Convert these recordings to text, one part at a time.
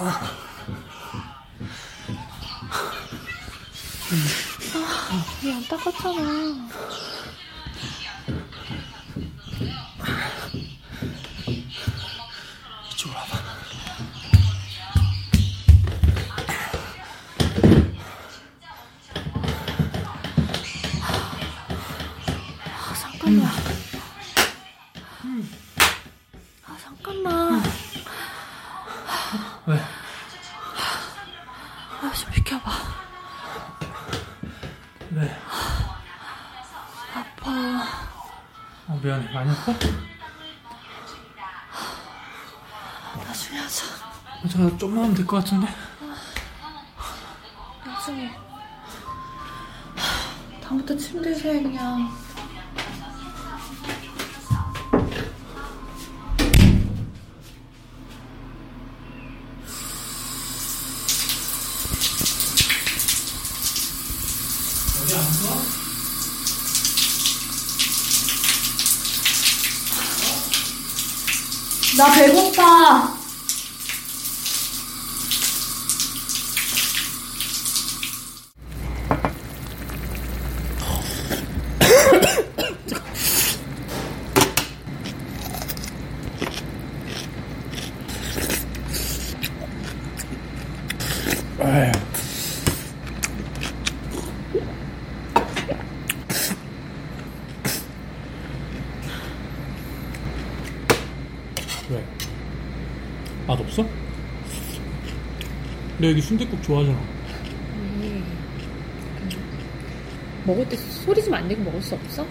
아, 안타깝잖아. 많이 아파? 나중에 하자. 저 좀만 하면 될 것 같은데? 나중에. 다음부터 침대에서 해, 그냥. 나 배고파. 너 여기 순댓국 좋아하잖아. 먹을 때 소리 좀 안 내고 먹을 수 없어?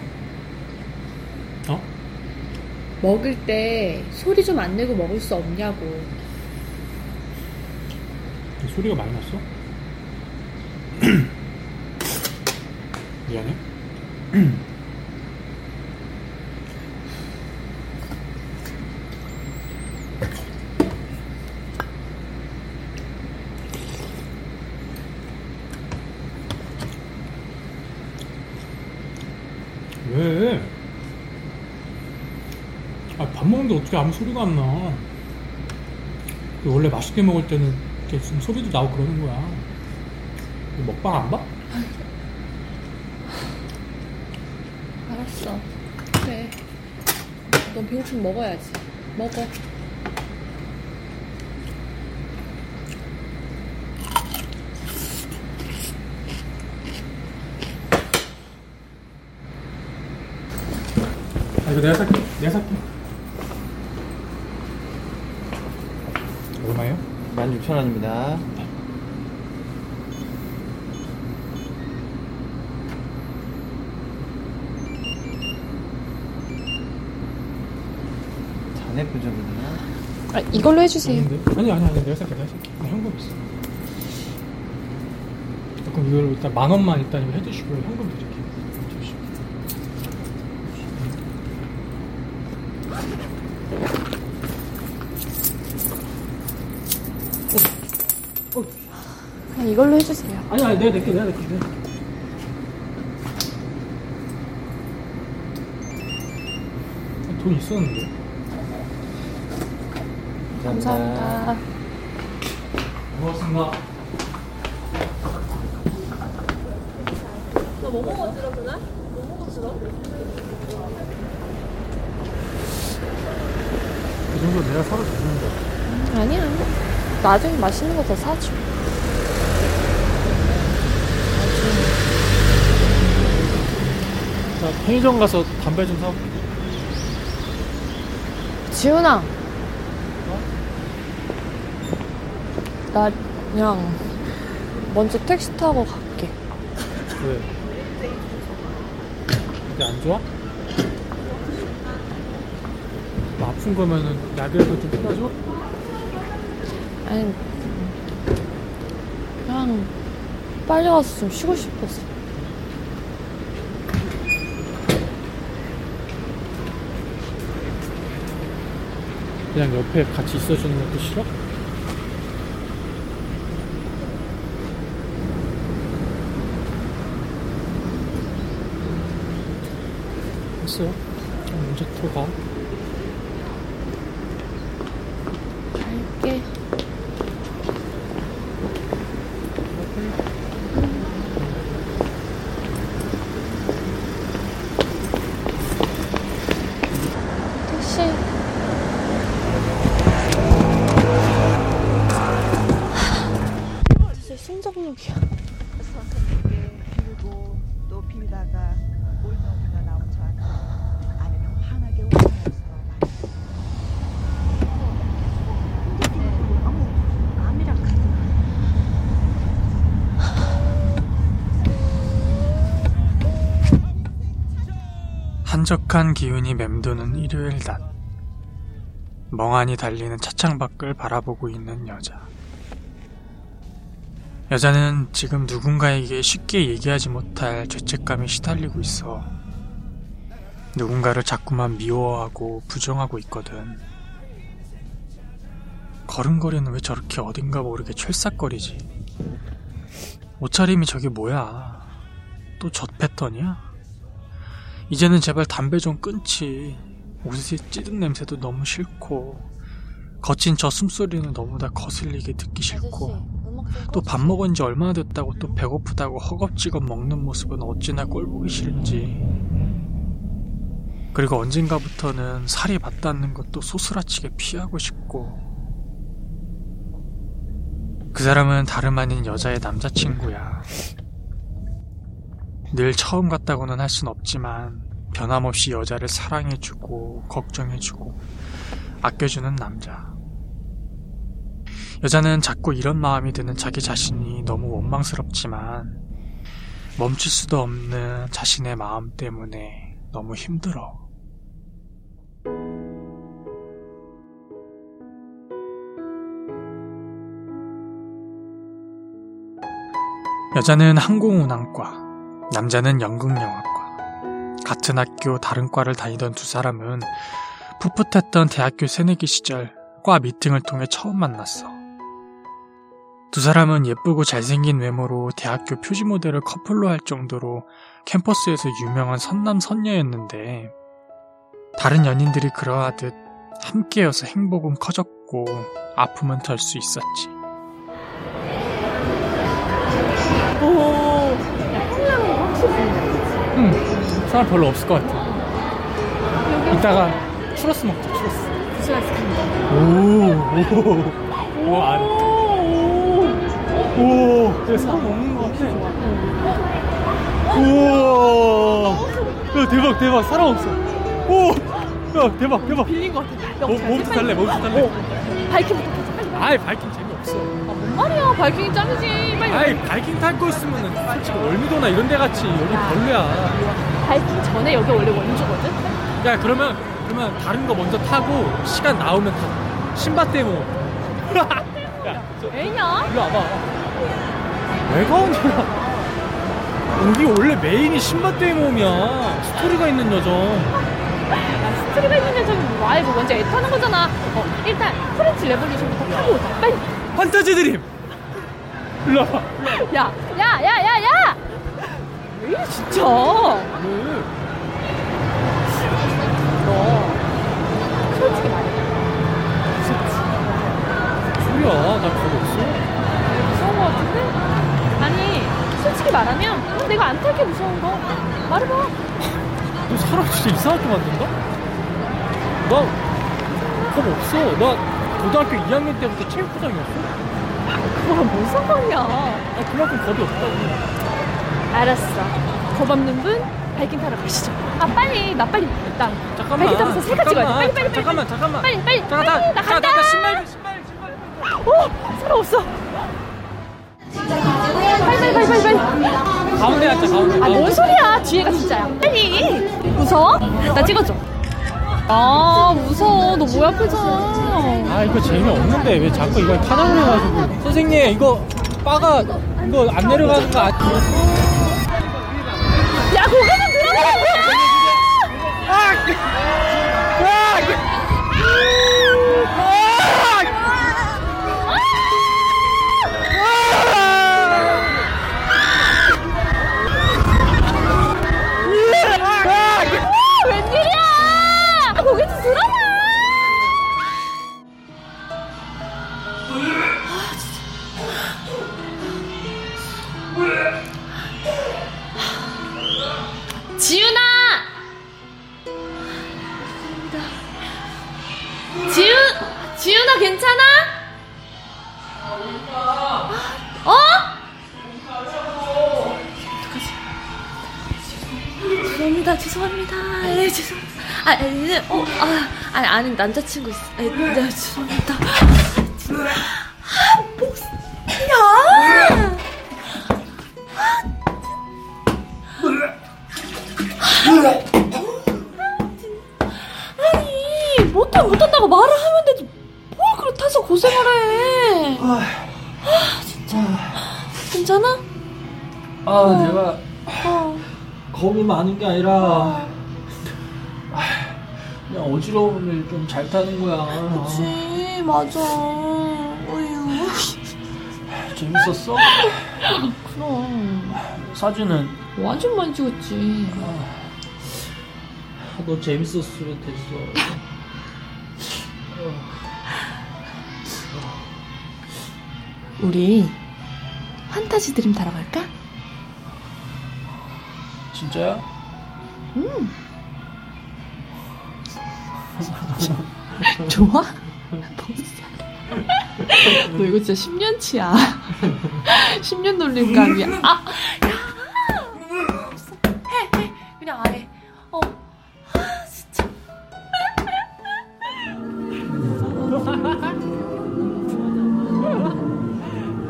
어? 먹을 때 소리 좀 안 내고 먹을 수 없냐고. 소리가 많이 났어? 미안해. 왜? 먹는데 어떻게 아무 소리가 안 나? 그 원래 맛있게 먹을 때는 이렇게 좀 소리도 나고 그러는 거야. 너 먹방 안 봐? 알았어. 그래. 넌 배고프면 먹어야지. 먹어. 아, 이거 내가 살게. 내가 살게. 얼마예요? 16,000 원입니다. 잔액 부족이네요. 아, 이걸로 해주세요. 아닌데? 아니, 아니, 아니. 내가 살게. 내가 살게. 나 현금 있어. 그럼 이걸 일단 만 원만 일단 이거 해주시고 현금 드릴게요. 주시고. 그냥 이걸로 해주세요. 아니, 아니. 내가 낼게. 내가 낼게. 내가 낼게. 돈 있었는데. 감사합니다. 고맙습니다. 너뭐 먹었지러 그날? 뭐 먹었지러? 그 정도 내가 사도 되는데. 아니야. 나중에 맛있는 거 더 사줘. 자, 편의점 가서 담배 좀 사올게. 지훈아. 나 그냥 먼저 택시 타고 갈게. 왜? 이게 안 좋아? 뭐 아픈 거면은 약이라도 좀 뿌려줘? 아니, 그냥 빨리 가서 좀 쉬고 싶었어. 그냥 옆에 같이 있어주는 것도 싫어? 됐어요. 그럼 먼저 들어가. 한적한 기운이 맴도는 일요일 낮. 멍하니 달리는 차창 밖을 바라보고 있는 여자. 여자는 지금 누군가에게 쉽게 얘기하지 못할 죄책감에 시달리고 있어. 누군가를 자꾸만 미워하고 부정하고 있거든. 걸음걸이는 왜 저렇게 어딘가 모르게 철싹거리지? 옷차림이 저게 뭐야? 또 젖 패턴이야? 이제는 제발 담배 좀 끊지. 옷에 찌든 냄새도 너무 싫고, 거친 저 숨소리는 너무나 거슬리게 듣기 싫고, 또 밥 먹은 지 얼마나 됐다고 또 배고프다고 허겁지겁 먹는 모습은 어찌나 꼴보기 싫은지. 그리고 언젠가부터는 살이 맞닿는 것도 소스라치게 피하고 싶고. 그 사람은 다름 아닌 여자의 남자친구야. 늘 처음 같다고는 할 순 없지만 변함없이 여자를 사랑해주고 걱정해주고 아껴주는 남자. 여자는 자꾸 이런 마음이 드는 자기 자신이 너무 원망스럽지만 멈출 수도 없는 자신의 마음 때문에 너무 힘들어. 여자는 항공운항과, 남자는 연극영화과. 같은 학교 다른 과를 다니던 두 사람은 풋풋했던 대학교 새내기 시절 과 미팅을 통해 처음 만났어. 두 사람은 예쁘고 잘생긴 외모로 대학교 표지 모델을 커플로 할 정도로 캠퍼스에서 유명한 선남 선녀였는데 다른 연인들이 그러하듯 함께여서 행복은 커졌고 아픔은 덜 수 있었지. 오, 응, 사람 별로 없을 것 같아. 이따가 추러스 먹자, 추러스. 오, 오, 오, 안. 오, 오, 내가 사람 없는 것 같아. 우와, 야, 대박, 대박, 사람 없어. 오, 야, 대박, 대박. 빌린 것 같아. 야, 뭐, 탈래? 어, 바이킹부터 타자. 빨리. 아이, 바이킹 재미없어. 아, 뭔 말이야? 바이킹이 짱이지. 빨리. 아이, 바이킹 탈 거 있으면은 솔직히 월미도나 이런 데 같이 여기 별로야. 바이킹 전에 여기 원래 원주거든? 야, 그러면, 그러면 다른 거 먼저 타고 시간 나오면 타. 신밧드 때문에. 야, 저, 왜냐? 일로 와봐. 왜 가운데야? 여기 원래 메인이 신밧드의 모험이야. 스토리가 있는 여정. 야, 스토리가 있는 여정이 뭐 아이고 먼저 애 타는 거잖아. 어, 일단 French Revolution부터 타고 오자. 빨리. Fantasy Dream! 일로 와봐. 야, 야, 야, 야, 야! 왜 이래 진짜? 왜? 너 솔직히 말해. 소리야. 나 그거 없어. 무서운 거 같은데? 아니, 솔직히 말하면 내가 안 탈게 무서운 거. 말해봐. 너 사람 진짜 이상하게 만든다? 나겁 없어. 나 고등학교 2학년 때부터 체육부장이었어. 그거랑 뭔 상관이야. 아, 그만큼 겁이 없다고. 알았어. 겁 없는 분 바이킹 타러 가시죠. 아 빨리 나 빨리 일단 잠깐만. 바이킹 타면서 세 가지 가야 돼. 빨리 빨리 빨리. 잠깐만, 잠깐만. 빨리 빨리 잠깐, 빨리 나 나, 간다. 나, 나 신발, 신발, 신발. 어 사람 없어. 빨리 빨리 빨리 빨리 빨리. 가운데 앉자, 가운데. 아 뭔 소리야? 뒤에가 진짜야. 빨리. 무서워? 나 찍어줘. 아 무서워. 너 뭐야 표정. 아 이거 재미없는데 왜 자꾸 이걸 타자고 해가지고 선생님 이거 바가 이거 안 내려가는 거 아니에요? 야 고개는 들어가라고. 아, 죄송합니다. 예, 죄송합니다. 아, 예, 어, 아, 아니, 아니, 남자친구 있어. 예, 네, 죄송합니다. 아, 목, 야! 타면 못 탄다고 말을 하면 되지. 뭘 그렇게 타서 고생을 해. 아, 진짜. 괜찮아? 아, 내가 어. 겁이 많은 게 아니라 타는 거야. 그치, 맞아. 어휴. 재밌었어? 그럼. 사진은 완전 많이 찍었지. 너 재밌었으면 됐어. 우리 판타지 드림 타러 갈까? 진짜야? 좋아? 너 이거 진짜 10년치야. 10년 놀림감이야. 아! 야! 없어. 해, 해. 그냥 안 해. 어. 아, 진짜.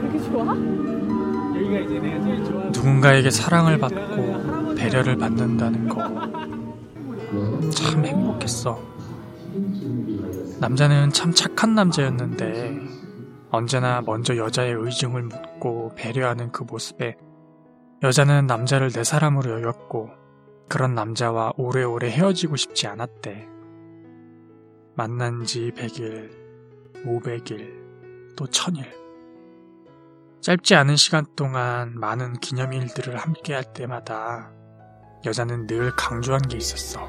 그렇게 좋아? 여기가 이제 내가 제일 좋아하는 누군가에게 사랑을 받고 배려를 받는다는 거. 참 행복했어. 남자는 참 착한 남자였는데 언제나 먼저 여자의 의중을 묻고 배려하는 그 모습에 여자는 남자를 내 사람으로 여겼고 그런 남자와 오래오래 헤어지고 싶지 않았대. 만난 지 100일, 500일, 또 1000일. 짧지 않은 시간 동안 많은 기념일들을 함께 할 때마다 여자는 늘 강조한 게 있었어.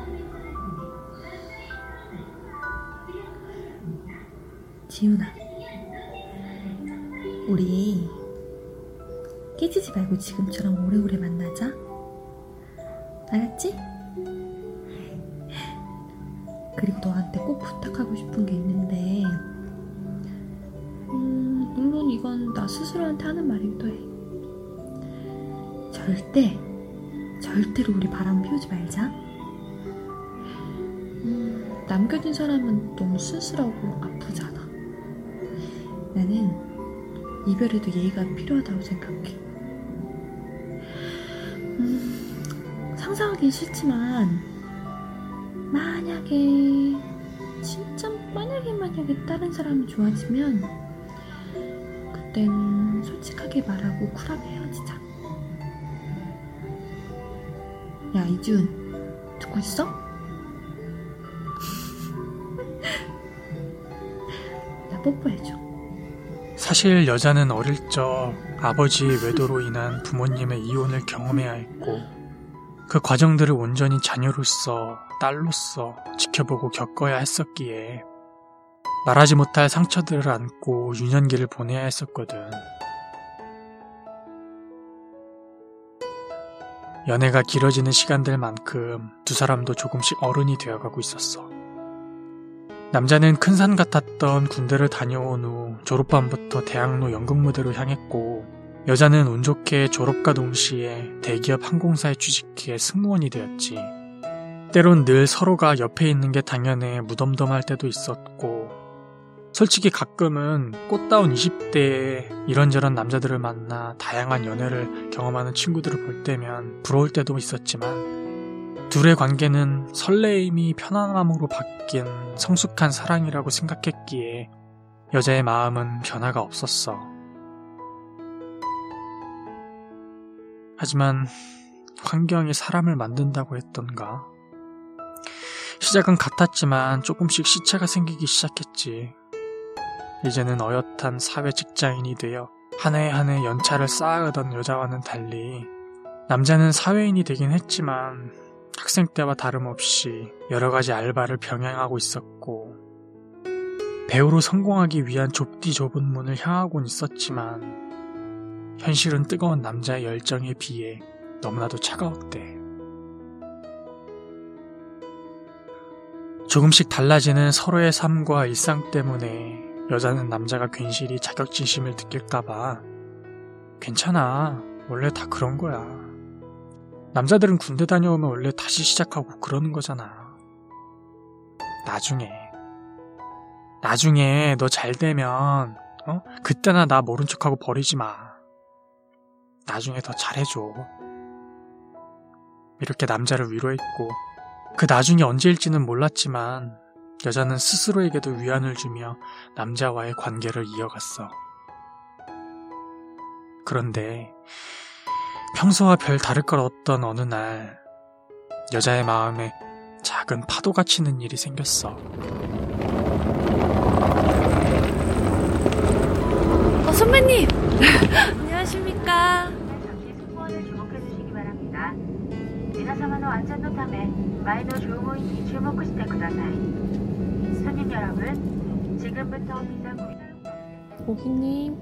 지훈아, 우리 깨지지 말고 지금처럼 오래오래 만나자. 알았지? 그리고 너한테 꼭 부탁하고 싶은 게 있는데, 음, 물론 이건 나 스스로한테 하는 말이기도 해. 절대, 절대로 우리 바람 피우지 말자. 음, 남겨진 사람은 너무 쓸쓸하고 아프잖아. 나는 이별에도 예의가 필요하다고 생각해. 음, 상상하긴 싫지만, 만약에, 진짜 만약에 만약에 다른 사람이 좋아지면, 그땐 솔직하게 말하고 쿨하게 헤어지자. 야, 이준, 듣고 있어? 나 뽀뽀해줘. 사실 여자는 어릴 적 아버지의 외도로 인한 부모님의 이혼을 경험해야 했고 그 과정들을 온전히 자녀로서 딸로서 지켜보고 겪어야 했었기에 말하지 못할 상처들을 안고 유년기를 보내야 했었거든. 연애가 길어지는 시간들만큼 두 사람도 조금씩 어른이 되어가고 있었어. 남자는 큰 산 같았던 군대를 다녀온 후 졸업반부터 대학로 연극무대로 향했고 여자는 운 좋게 졸업과 동시에 대기업 항공사에 취직해 승무원이 되었지. 때론 늘 서로가 옆에 있는 게 당연해 무덤덤할 때도 있었고 솔직히 가끔은 꽃다운 20대에 이런저런 남자들을 만나 다양한 연애를 경험하는 친구들을 볼 때면 부러울 때도 있었지만 둘의 관계는 설레임이 편안함으로 바뀐 성숙한 사랑이라고 생각했기에 여자의 마음은 변화가 없었어. 하지만 환경이 사람을 만든다고 했던가? 시작은 같았지만 조금씩 시차가 생기기 시작했지. 이제는 어엿한 사회 직장인이 되어 한 해 한 해 연차를 쌓아가던 여자와는 달리 남자는 사회인이 되긴 했지만 학생 때와 다름없이 여러 가지 알바를 병행하고 있었고 배우로 성공하기 위한 좁디 좁은 문을 향하곤 있었지만 현실은 뜨거운 남자의 열정에 비해 너무나도 차가웠대. 조금씩 달라지는 서로의 삶과 일상 때문에 여자는 남자가 괜시리 자격지심을 느낄까봐 괜찮아. 원래 다 그런 거야. 남자들은 군대 다녀오면 원래 다시 시작하고 그러는 거잖아. 나중에. 나중에 너 잘 되면, 어? 그때나 나 모른 척하고 버리지 마. 나중에 더 잘해줘. 이렇게 남자를 위로했고, 그 나중이 언제일지는 몰랐지만, 여자는 스스로에게도 위안을 주며 남자와의 관계를 이어갔어. 그런데 평소와 별 다를 것 없던 어느 날 여자의 마음에 작은 파도가 치는 일이 생겼어. 어, 선배님! 안녕하십니까. 잠시 승무원을 주목해 주시기 바랍니다. 皆様の安全のため前の乗務員に注目してください. 손님 여러분, 지금부터 비상구역 고객님.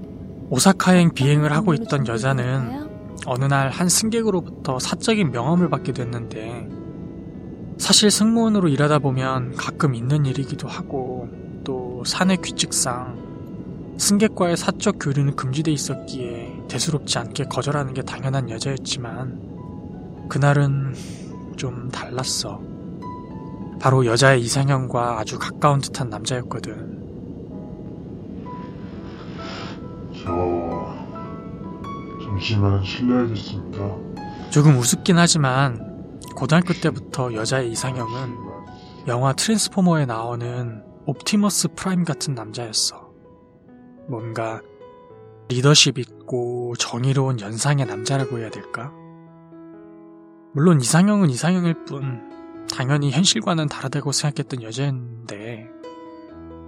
오사카행 비행을 하고 있던 여자는 어느 날 한 승객으로부터 사적인 명함을 받게 됐는데 사실 승무원으로 일하다 보면 가끔 있는 일이기도 하고 또 사내 규칙상 승객과의 사적 교류는 금지돼 있었기에 대수롭지 않게 거절하는 게 당연한 여자였지만 그날은 좀 달랐어. 바로 여자의 이상형과 아주 가까운 듯한 남자였거든. 저 잠시만 실례하겠습니다. 조금 우습긴 하지만 고등학교 때부터 여자의 이상형은 영화 트랜스포머에 나오는 옵티머스 프라임 같은 남자였어. 뭔가 리더십 있고 정의로운 연상의 남자라고 해야 될까? 물론 이상형은 이상형일 뿐 당연히 현실과는 다르다고 생각했던 여자였는데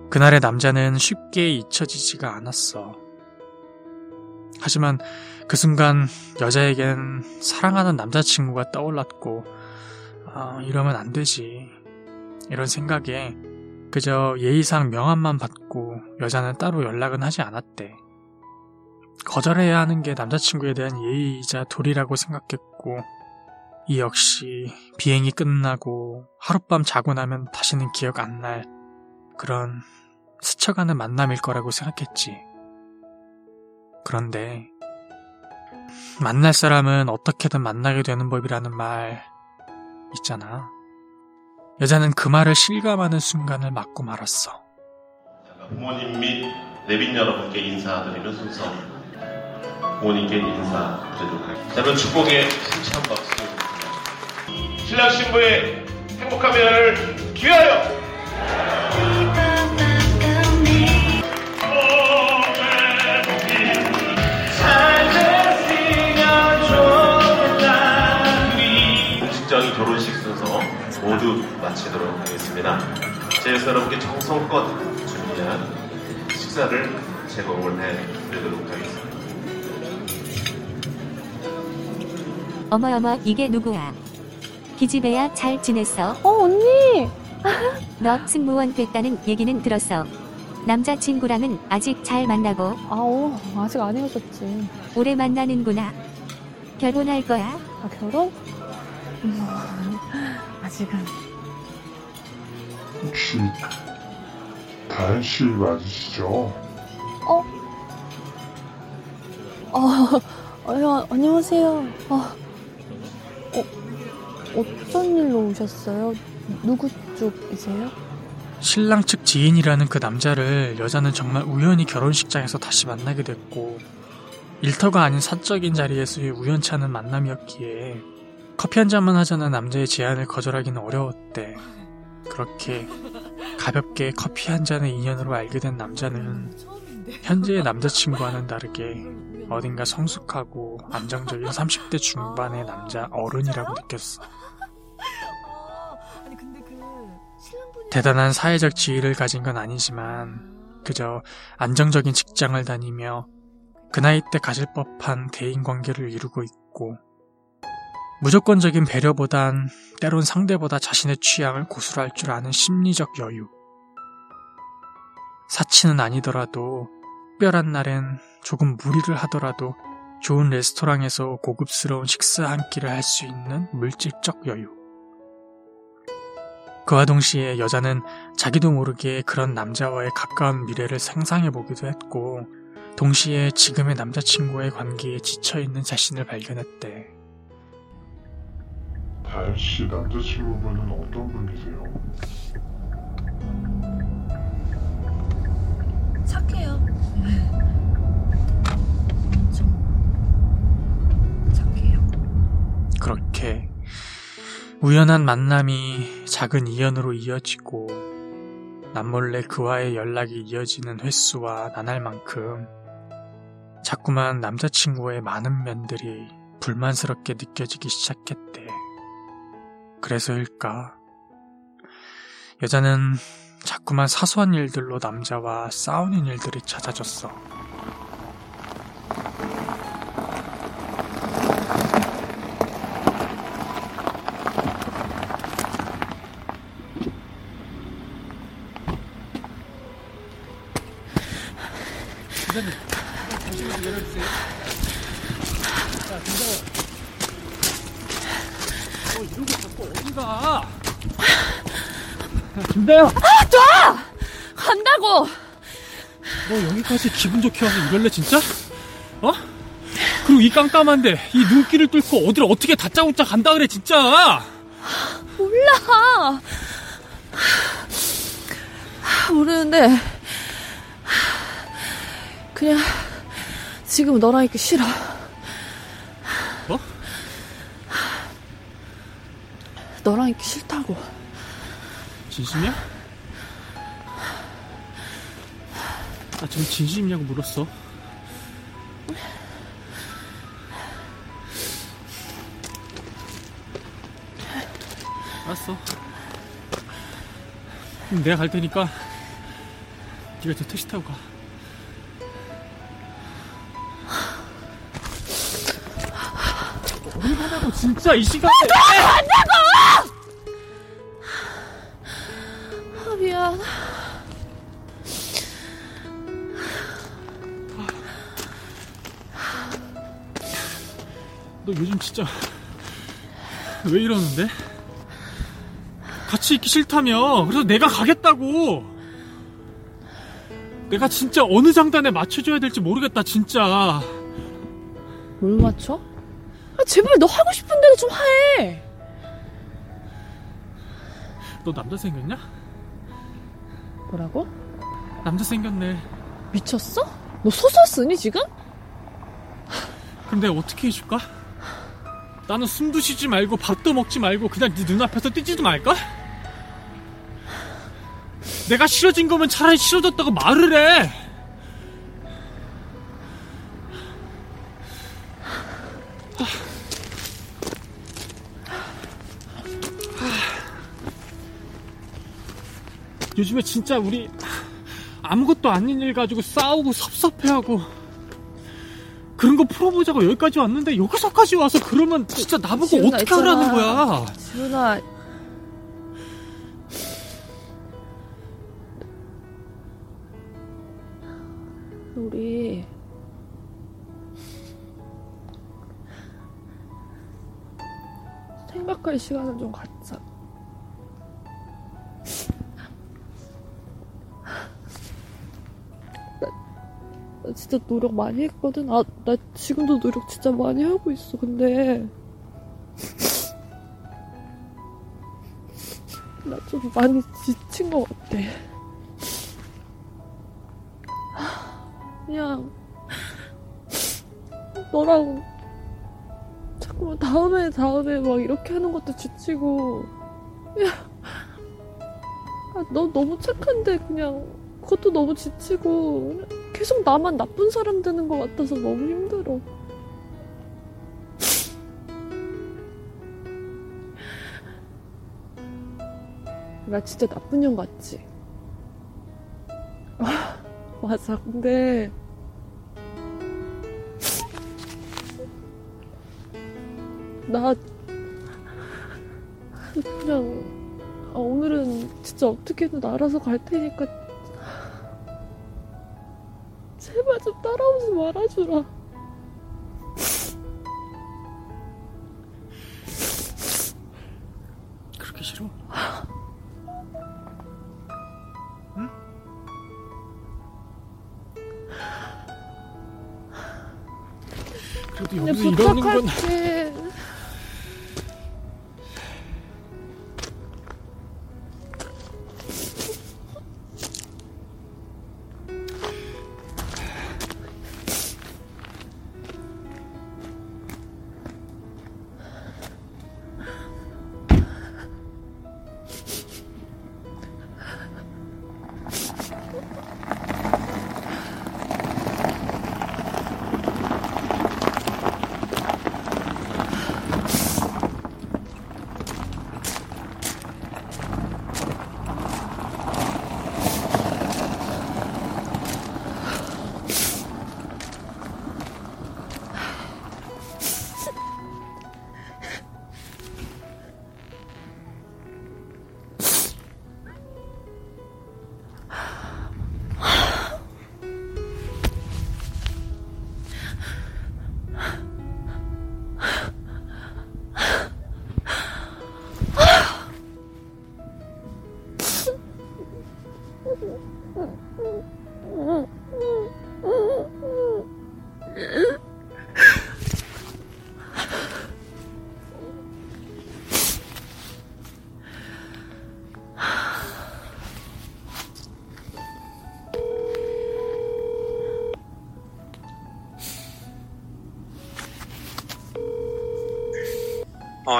그날의 남자는 쉽게 잊혀지지가 않았어. 하지만 그 순간 여자에겐 사랑하는 남자친구가 떠올랐고 아, 이러면 안 되지. 이런 생각에 그저 예의상 명함만 받고 여자는 따로 연락은 하지 않았대. 거절해야 하는 게 남자친구에 대한 예의이자 도리라고 생각했고 이 역시 비행이 끝나고 하룻밤 자고 나면 다시는 기억 안 날 그런 스쳐가는 만남일 거라고 생각했지. 그런데 만날 사람은 어떻게든 만나게 되는 법이라는 말 있잖아. 여자는 그 말을 실감하는 순간을 맞고 말았어. 부모님 및 내빈 여러분께 인사드리는 순서 부모님께 인사드리도록 하겠습니다. 자, 그럼 축복의 힘찬 박수 신랑 신부의 행복한 미래를 기하여 모두 마치도록 하겠습니다. 제에서 여러분께 정성껏 준비한 식사를 제공을 해드리도록 하겠습니다. 어머 어머 이게 누구야? 기집애야 잘 지냈어? 어, 언니! 너 승무원 됐다는 얘기는 들었어. 남자친구랑은 아직 잘 만나고 아오, 아직 안 헤어졌지. 오래 만나는구나. 결혼할 거야? 아, 결혼? 음, 아직은. 혹시 다현 씨 맞으시죠? 어, 어, 형, 안녕하세요. 어, 어, 어떤 일로 오셨어요? 누구 쪽이세요? 신랑 측 지인이라는 그 남자를 여자는 정말 우연히 결혼식장에서 다시 만나게 됐고 일터가 아닌 사적인 자리에서의 우연치 않은 만남이었기에 커피 한 잔만 하자는 남자의 제안을 거절하기는 어려웠대. 그렇게 가볍게 커피 한 잔의 인연으로 알게 된 남자는 현재의 남자친구와는 다르게 어딘가 성숙하고 안정적인 30대 중반의 남자 어른이라고 느꼈어. 대단한 사회적 지위를 가진 건 아니지만 그저 안정적인 직장을 다니며 그 나이 때 가질 법한 대인 관계를 이루고 있고 무조건적인 배려보단 때론 상대보다 자신의 취향을 고수할 줄 아는 심리적 여유. 사치는 아니더라도 특별한 날엔 조금 무리를 하더라도 좋은 레스토랑에서 고급스러운 식사 한 끼를 할 수 있는 물질적 여유. 그와 동시에 여자는 자기도 모르게 그런 남자와의 가까운 미래를 상상해 보기도 했고, 동시에 지금의 남자친구와의 관계에 지쳐있는 자신을 발견했대. 다현 씨 남자친구분은 어떤 분이세요? 착해요. 좀 착해요. 그렇게 우연한 만남이 작은 이연으로 이어지고 남몰래 그와의 연락이 이어지는 횟수와 나날 만큼 자꾸만 남자친구의 많은 면들이 불만스럽게 느껴지기 시작했대. 그래서일까? 여자는 자꾸만 사소한 일들로 남자와 싸우는 일들이 잦아졌어. 너 여기까지 기분 좋게 와서 이럴래, 진짜? 어? 그리고 이 깜깜한데, 이 눈길을 뚫고 어디를 어떻게 다짜고짜 간다 그래, 진짜! 몰라! 모르는데, 그냥, 지금 너랑 있기 싫어. 뭐? 너랑 있기 싫다고. 진심이야? 나 지금 진심이냐고 물었어. 알았어. 내가 갈 테니까 네가 저 택시 타고 가. 어디 가냐고 진짜 이 시간에. 아, 너 요즘 진짜 왜 이러는데? 같이 있기 싫다며. 그래서 내가 가겠다고. 내가 진짜 어느 장단에 맞춰줘야 될지 모르겠다, 진짜. 뭘 맞춰? 아, 제발 너 하고 싶은 대로 좀 해! 너 남자 생겼냐? 뭐라고? 남자 생겼네. 미쳤어? 너 소설 쓰니, 지금? 내가 어떻게 해줄까? 나는 숨도 쉬지 말고 밥도 먹지 말고 그냥 네 눈앞에서 뛰지도 말까? 내가 싫어진 거면 차라리 싫어졌다고 말을 해. 요즘에 진짜 우리 아무것도 아닌 일 가지고 싸우고 섭섭해하고 그런 거 풀어보자고 여기까지 왔는데 여기서까지 와서 그러면 진짜 나보고 지훈아, 어떻게 있잖아. 하라는 거야? 지훈아. 우리 생각할 시간을 좀 갖자. 진짜 노력 많이 했거든. 아, 나 지금도 노력 진짜 많이 하고 있어. 근데 나 좀 많이 지친 것 같아. 그냥 너랑 자꾸만 다음에 다음에 막 이렇게 하는 것도 지치고 그냥 아, 너 너무 착한데 그냥 그것도 너무 지치고 계속 나만 나쁜 사람 되는 것 같아서 너무 힘들어. 나 진짜 나쁜 년 같지? 아, 맞아. 근데 나 그냥 아, 오늘은 진짜 어떻게든 알아서 갈 테니까 좀 따라오지 말아주라. 그렇게 싫어? 응? 그래도 여기서 이러는 건 부탁할게.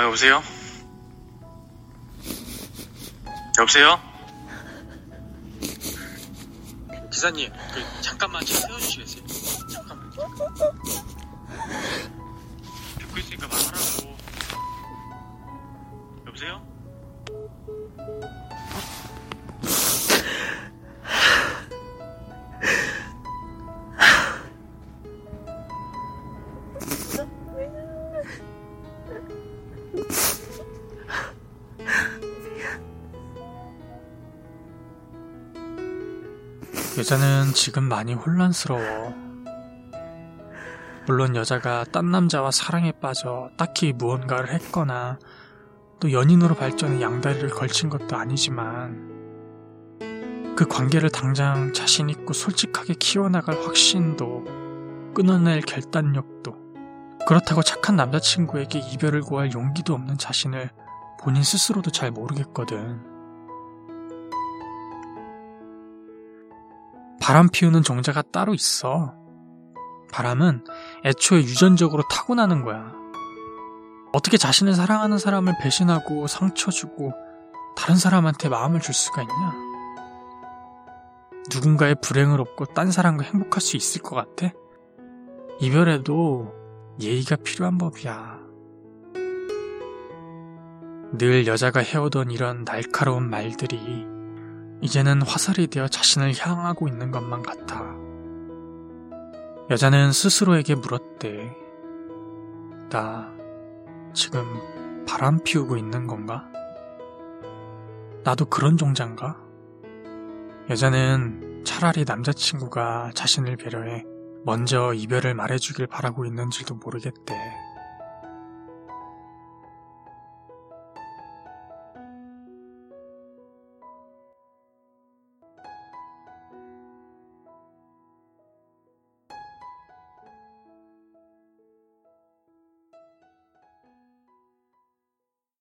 여보세요? 여보세요? 기사님, 그, 잠깐만 차 세워주시겠어요? 여자는 지금 많이 혼란스러워. 물론 여자가 딴 남자와 사랑에 빠져 딱히 무언가를 했거나 또 연인으로 발전해 양다리를 걸친 것도 아니지만 그 관계를 당장 자신있고 솔직하게 키워나갈 확신도 끊어낼 결단력도 그렇다고 착한 남자친구에게 이별을 구할 용기도 없는 자신을 본인 스스로도 잘 모르겠거든. 바람 피우는 종자가 따로 있어. 바람은 애초에 유전적으로 타고나는 거야. 어떻게 자신을 사랑하는 사람을 배신하고 상처 주고 다른 사람한테 마음을 줄 수가 있냐? 누군가의 불행을 업고 딴 사람과 행복할 수 있을 것 같아? 이별에도 예의가 필요한 법이야. 늘 여자가 해오던 이런 날카로운 말들이 이제는 화살이 되어 자신을 향하고 있는 것만 같아. 여자는 스스로에게 물었대. 나 지금 바람 피우고 있는 건가? 나도 그런 종자인가? 여자는 차라리 남자친구가 자신을 배려해 먼저 이별을 말해주길 바라고 있는지도 모르겠대.